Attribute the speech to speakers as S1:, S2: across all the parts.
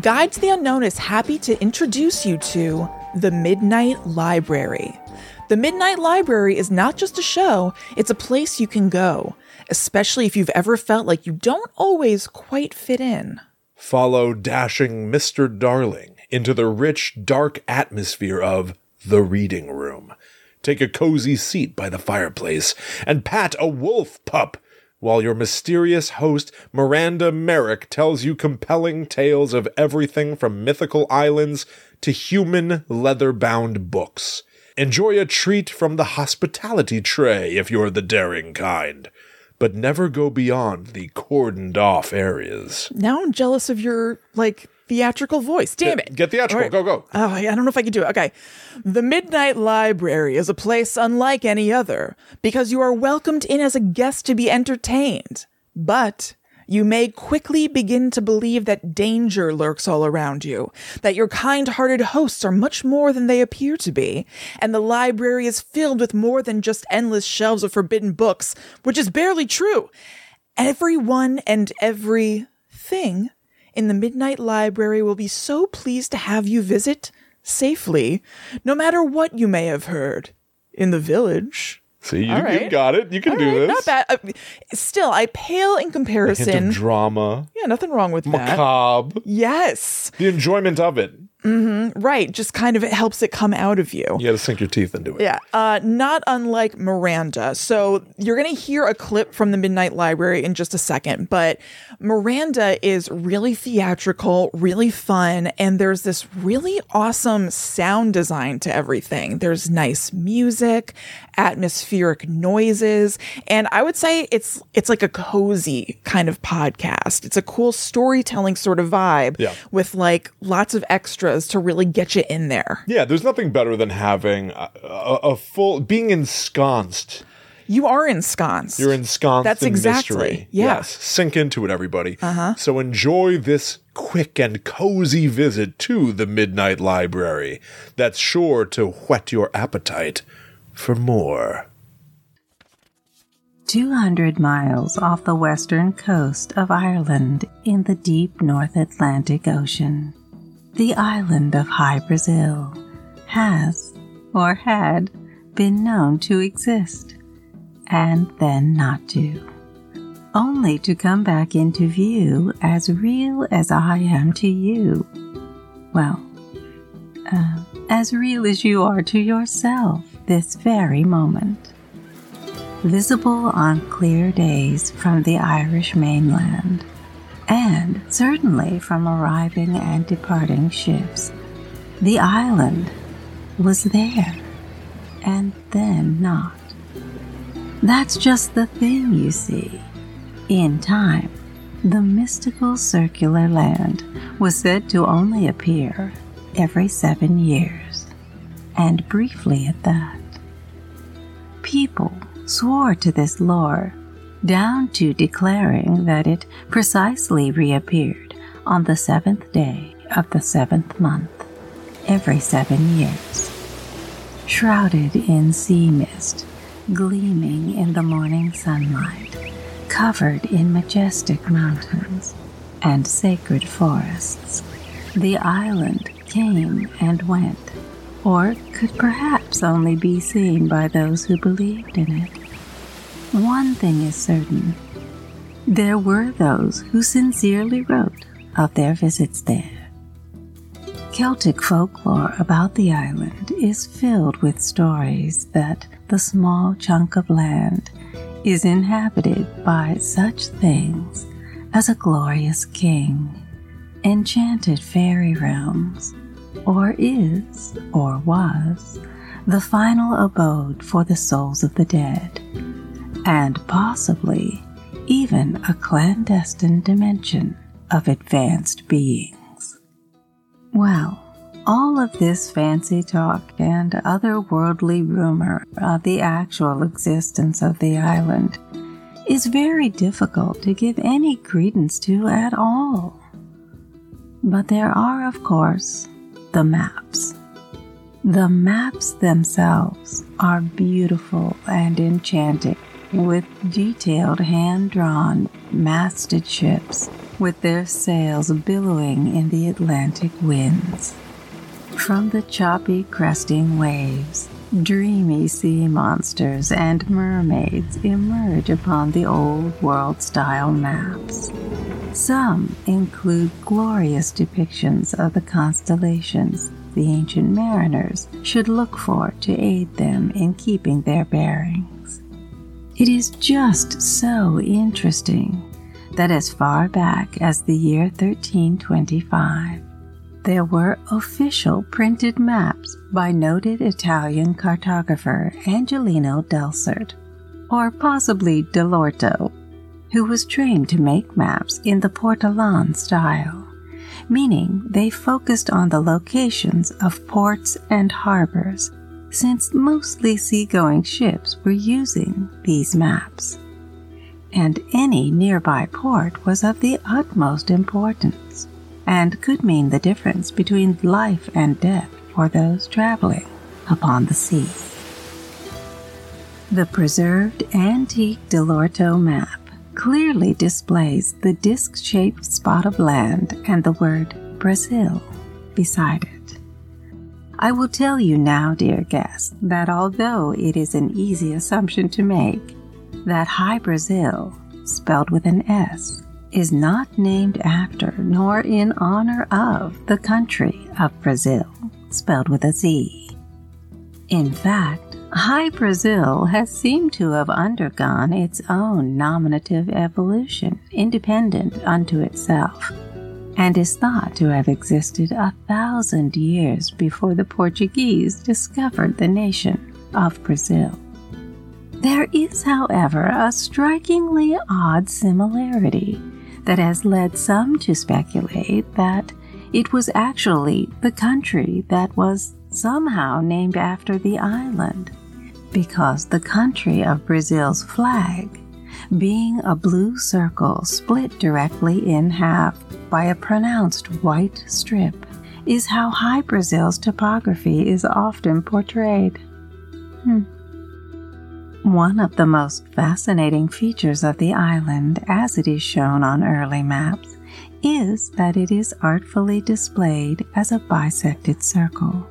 S1: Guide to the Unknown is happy to introduce you to the Midnight Library. The Midnight Library is not just a show, it's a place you can go, especially if you've ever felt like you don't always quite fit in.
S2: Follow dashing Mr. Darling into the rich, dark atmosphere of the reading room. Take a cozy seat by the fireplace and pat a wolf pup while your mysterious host, Miranda Merrick, tells you compelling tales of everything from mythical islands to human leather bound books. Enjoy a treat from the hospitality tray if you're the daring kind, but never go beyond the cordoned off areas.
S1: Now I'm jealous of your, like, theatrical voice. Damn it.
S2: Get theatrical.
S1: Right.
S2: Go, go.
S1: Oh, I don't know if I can do it. Okay. The Midnight Library is a place unlike any other because you are welcomed in as a guest to be entertained. But you may quickly begin to believe that danger lurks all around you, that your kind hearted hosts are much more than they appear to be, and the library is filled with more than just endless shelves of forbidden books, which is barely true. Everyone and everything in the Midnight Library will be so pleased to have you visit safely, no matter what you may have heard in the village.
S2: See, you,
S1: All
S2: you got it. You can
S1: All
S2: do
S1: right,
S2: this.
S1: Not bad. Uh, still, I pale in comparison.
S2: drama,
S1: yeah, nothing wrong with that.
S2: macabre,
S1: Yes,
S2: the enjoyment of it.
S1: Right. Just kind of it helps it come out of you.
S2: You got to sink your teeth into it.
S1: Yeah, uh, not unlike Miranda. So you're going to hear a clip from the Midnight Library in just a second, but Miranda is really theatrical, really fun, and there's this really awesome sound design to everything. There's nice music, atmospheric noises, and I would say it's it's like a cozy kind of podcast. It's a cool storytelling sort of vibe
S2: Yeah.
S1: with like lots of extras to really get you in there.
S2: Yeah, there's nothing better than having a, a, a full being ensconced.
S1: You are ensconced.
S2: You're ensconced
S1: That's
S2: in
S1: exactly-
S2: mystery.
S1: yeah.
S2: Yes, sink into it, everybody. Uh-huh. So enjoy this quick and cozy visit to the Midnight Library. That's sure to whet your appetite for more.
S3: 200 miles off the western coast of Ireland in the deep North Atlantic Ocean. The island of Hy-Brasil has, or had, been known to exist, and then not to. Only to come back into view as real as I am to you. Well, uh, as real as you are to yourself this very moment visible on clear days from the Irish mainland, and certainly from arriving and departing ships. The island was there, and then not. That's just the thing, you see. In time, the mystical circular land was said to only appear every seven years, and briefly at that. People swore to this lore, down to declaring that it precisely reappeared on the seventh day of the seventh month, every seven years. Shrouded in sea mist, gleaming in the morning sunlight, covered in majestic mountains and sacred forests, the island came and went or could perhaps only be seen by those who believed in it. One thing is certain there were those who sincerely wrote of their visits there. Celtic folklore about the island is filled with stories that the small chunk of land is inhabited by such things as a glorious king, enchanted fairy realms, or is, or was, the final abode for the souls of the dead, and possibly even a clandestine dimension of advanced beings. Well, all of this fancy talk and otherworldly rumor of the actual existence of the island is very difficult to give any credence to at all. But there are, of course, the maps. The maps themselves are beautiful and enchanting, with detailed hand drawn masted ships with their sails billowing in the Atlantic winds. From the choppy, cresting waves, dreamy sea monsters and mermaids emerge upon the old world style maps. Some include glorious depictions of the constellations the ancient mariners should look for to aid them in keeping their bearings. It is just so interesting that as far back as the year 1325, there were official printed maps by noted Italian cartographer Angelino Dulcert, or possibly Dell'Orto, who was trained to make maps in the Portolan style meaning they focused on the locations of ports and harbors, since mostly seagoing ships were using these maps. And any nearby port was of the utmost importance and could mean the difference between life and death for those traveling upon the sea. The preserved antique Dell'Orto map clearly displays the disc shaped spot of land and the word Brazil beside it. I will tell you now, dear guest, that although it is an easy assumption to make, that Hy-Brasil, spelled with an S, is not named after nor in honor of the country of Brazil, spelled with a Z. In fact, Hy-Brasil has seemed to have undergone its own nominative evolution, independent unto itself, and is thought to have existed a thousand years before the Portuguese discovered the nation of Brazil. There is, however, a strikingly odd similarity that has led some to speculate that it was actually the country that was somehow named after the island because the country of Brazil's flag, being a blue circle split directly in half by a pronounced white strip, is how Hy-Brasil's topography is often portrayed. Hmm. One of the most fascinating features of the island, as it is shown on early maps, is that it is artfully displayed as a bisected circle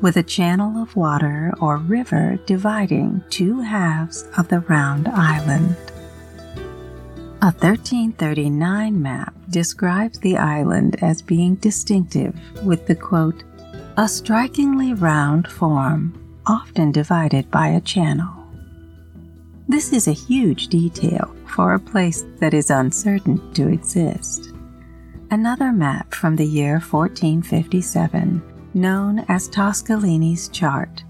S3: with a channel of water or river dividing two halves of the round island. A 1339 map describes the island as being distinctive with the quote, a strikingly round form, often divided by a channel. This is a huge detail for a place that is uncertain to exist. Another map from the year 1457 known as Toscanelli's chart,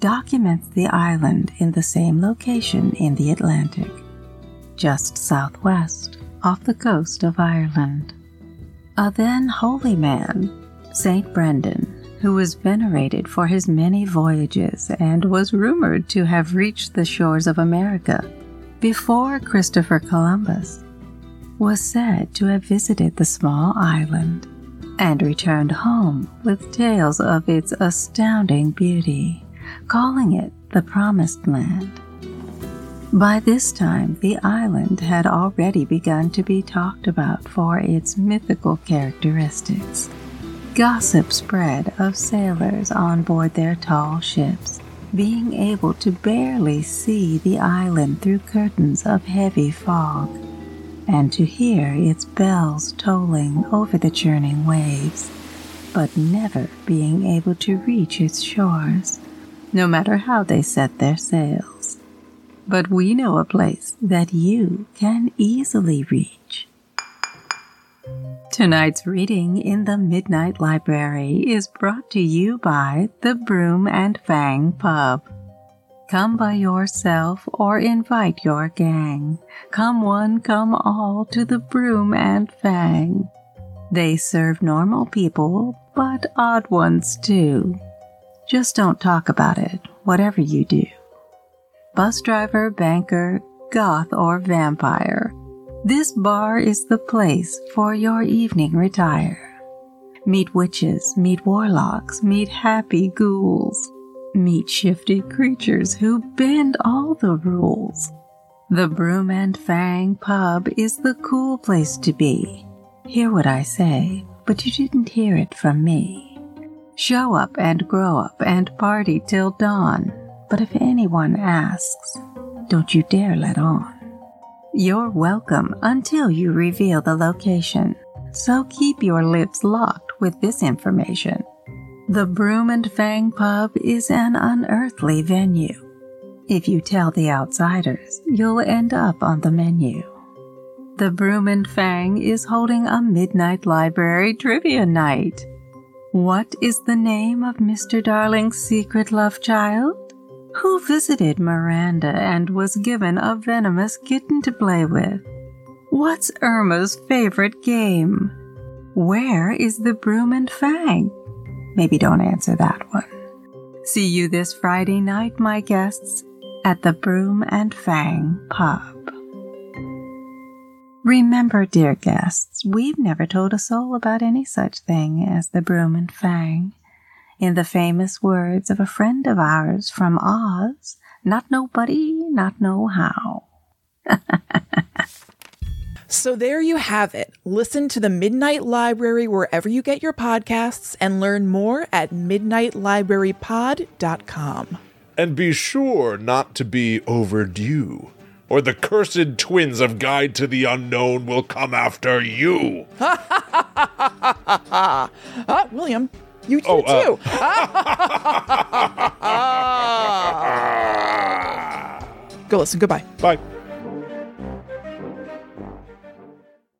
S3: documents the island in the same location in the Atlantic, just southwest off the coast of Ireland. A then holy man, Saint Brendan, who was venerated for his many voyages and was rumored to have reached the shores of America before Christopher Columbus, was said to have visited the small island and returned home with tales of its astounding beauty, calling it the Promised Land. By this time, the island had already begun to be talked about for its mythical characteristics. Gossip spread of sailors on board their tall ships being able to barely see the island through curtains of heavy fog and to hear its bells tolling over the churning waves, but never being able to reach its shores, no matter how they set their sails. But we know a place that you can easily reach. Tonight's reading in the Midnight Library is brought to you by the Broom and Fang Pub. Come by yourself or invite your gang. Come one, come all to the Broom and Fang. They serve normal people, but odd ones too. Just don't talk about it, whatever you do. Bus driver, banker, goth, or vampire, this bar is the place for your evening retire. Meet witches, meet warlocks, meet happy ghouls meet shifty creatures who bend all the rules. The Broom and Fang pub is the cool place to be. Hear what I say, but you didn't hear it from me. Show up and grow up and party till dawn, but if anyone asks, don't you dare let on. You're welcome until you reveal the location, so keep your lips locked with this information. The Broom and Fang Pub is an unearthly venue. If you tell the outsiders, you'll end up on the menu. The Broom and Fang is holding a midnight library trivia night. What is the name of Mr. Darling's secret love child? Who visited Miranda and was given a venomous kitten to play with? What's Irma's favorite game? Where is the Broom and Fang? Maybe don't answer that one. See you this Friday night, my guests, at the Broom and Fang Pub. Remember, dear guests, we've never told a soul about any such thing as the Broom and Fang. In the famous words of a friend of ours from Oz, not nobody, not no how.
S1: So there you have it. Listen to the Midnight Library wherever you get your podcasts and learn more at midnightlibrarypod.com.
S2: And be sure not to be overdue, or the cursed twins of Guide to the Unknown will come after you.
S1: Ha ha ha ha ha Ah, William, you too,
S2: Oh, uh.
S1: Go listen. Goodbye.
S2: Bye.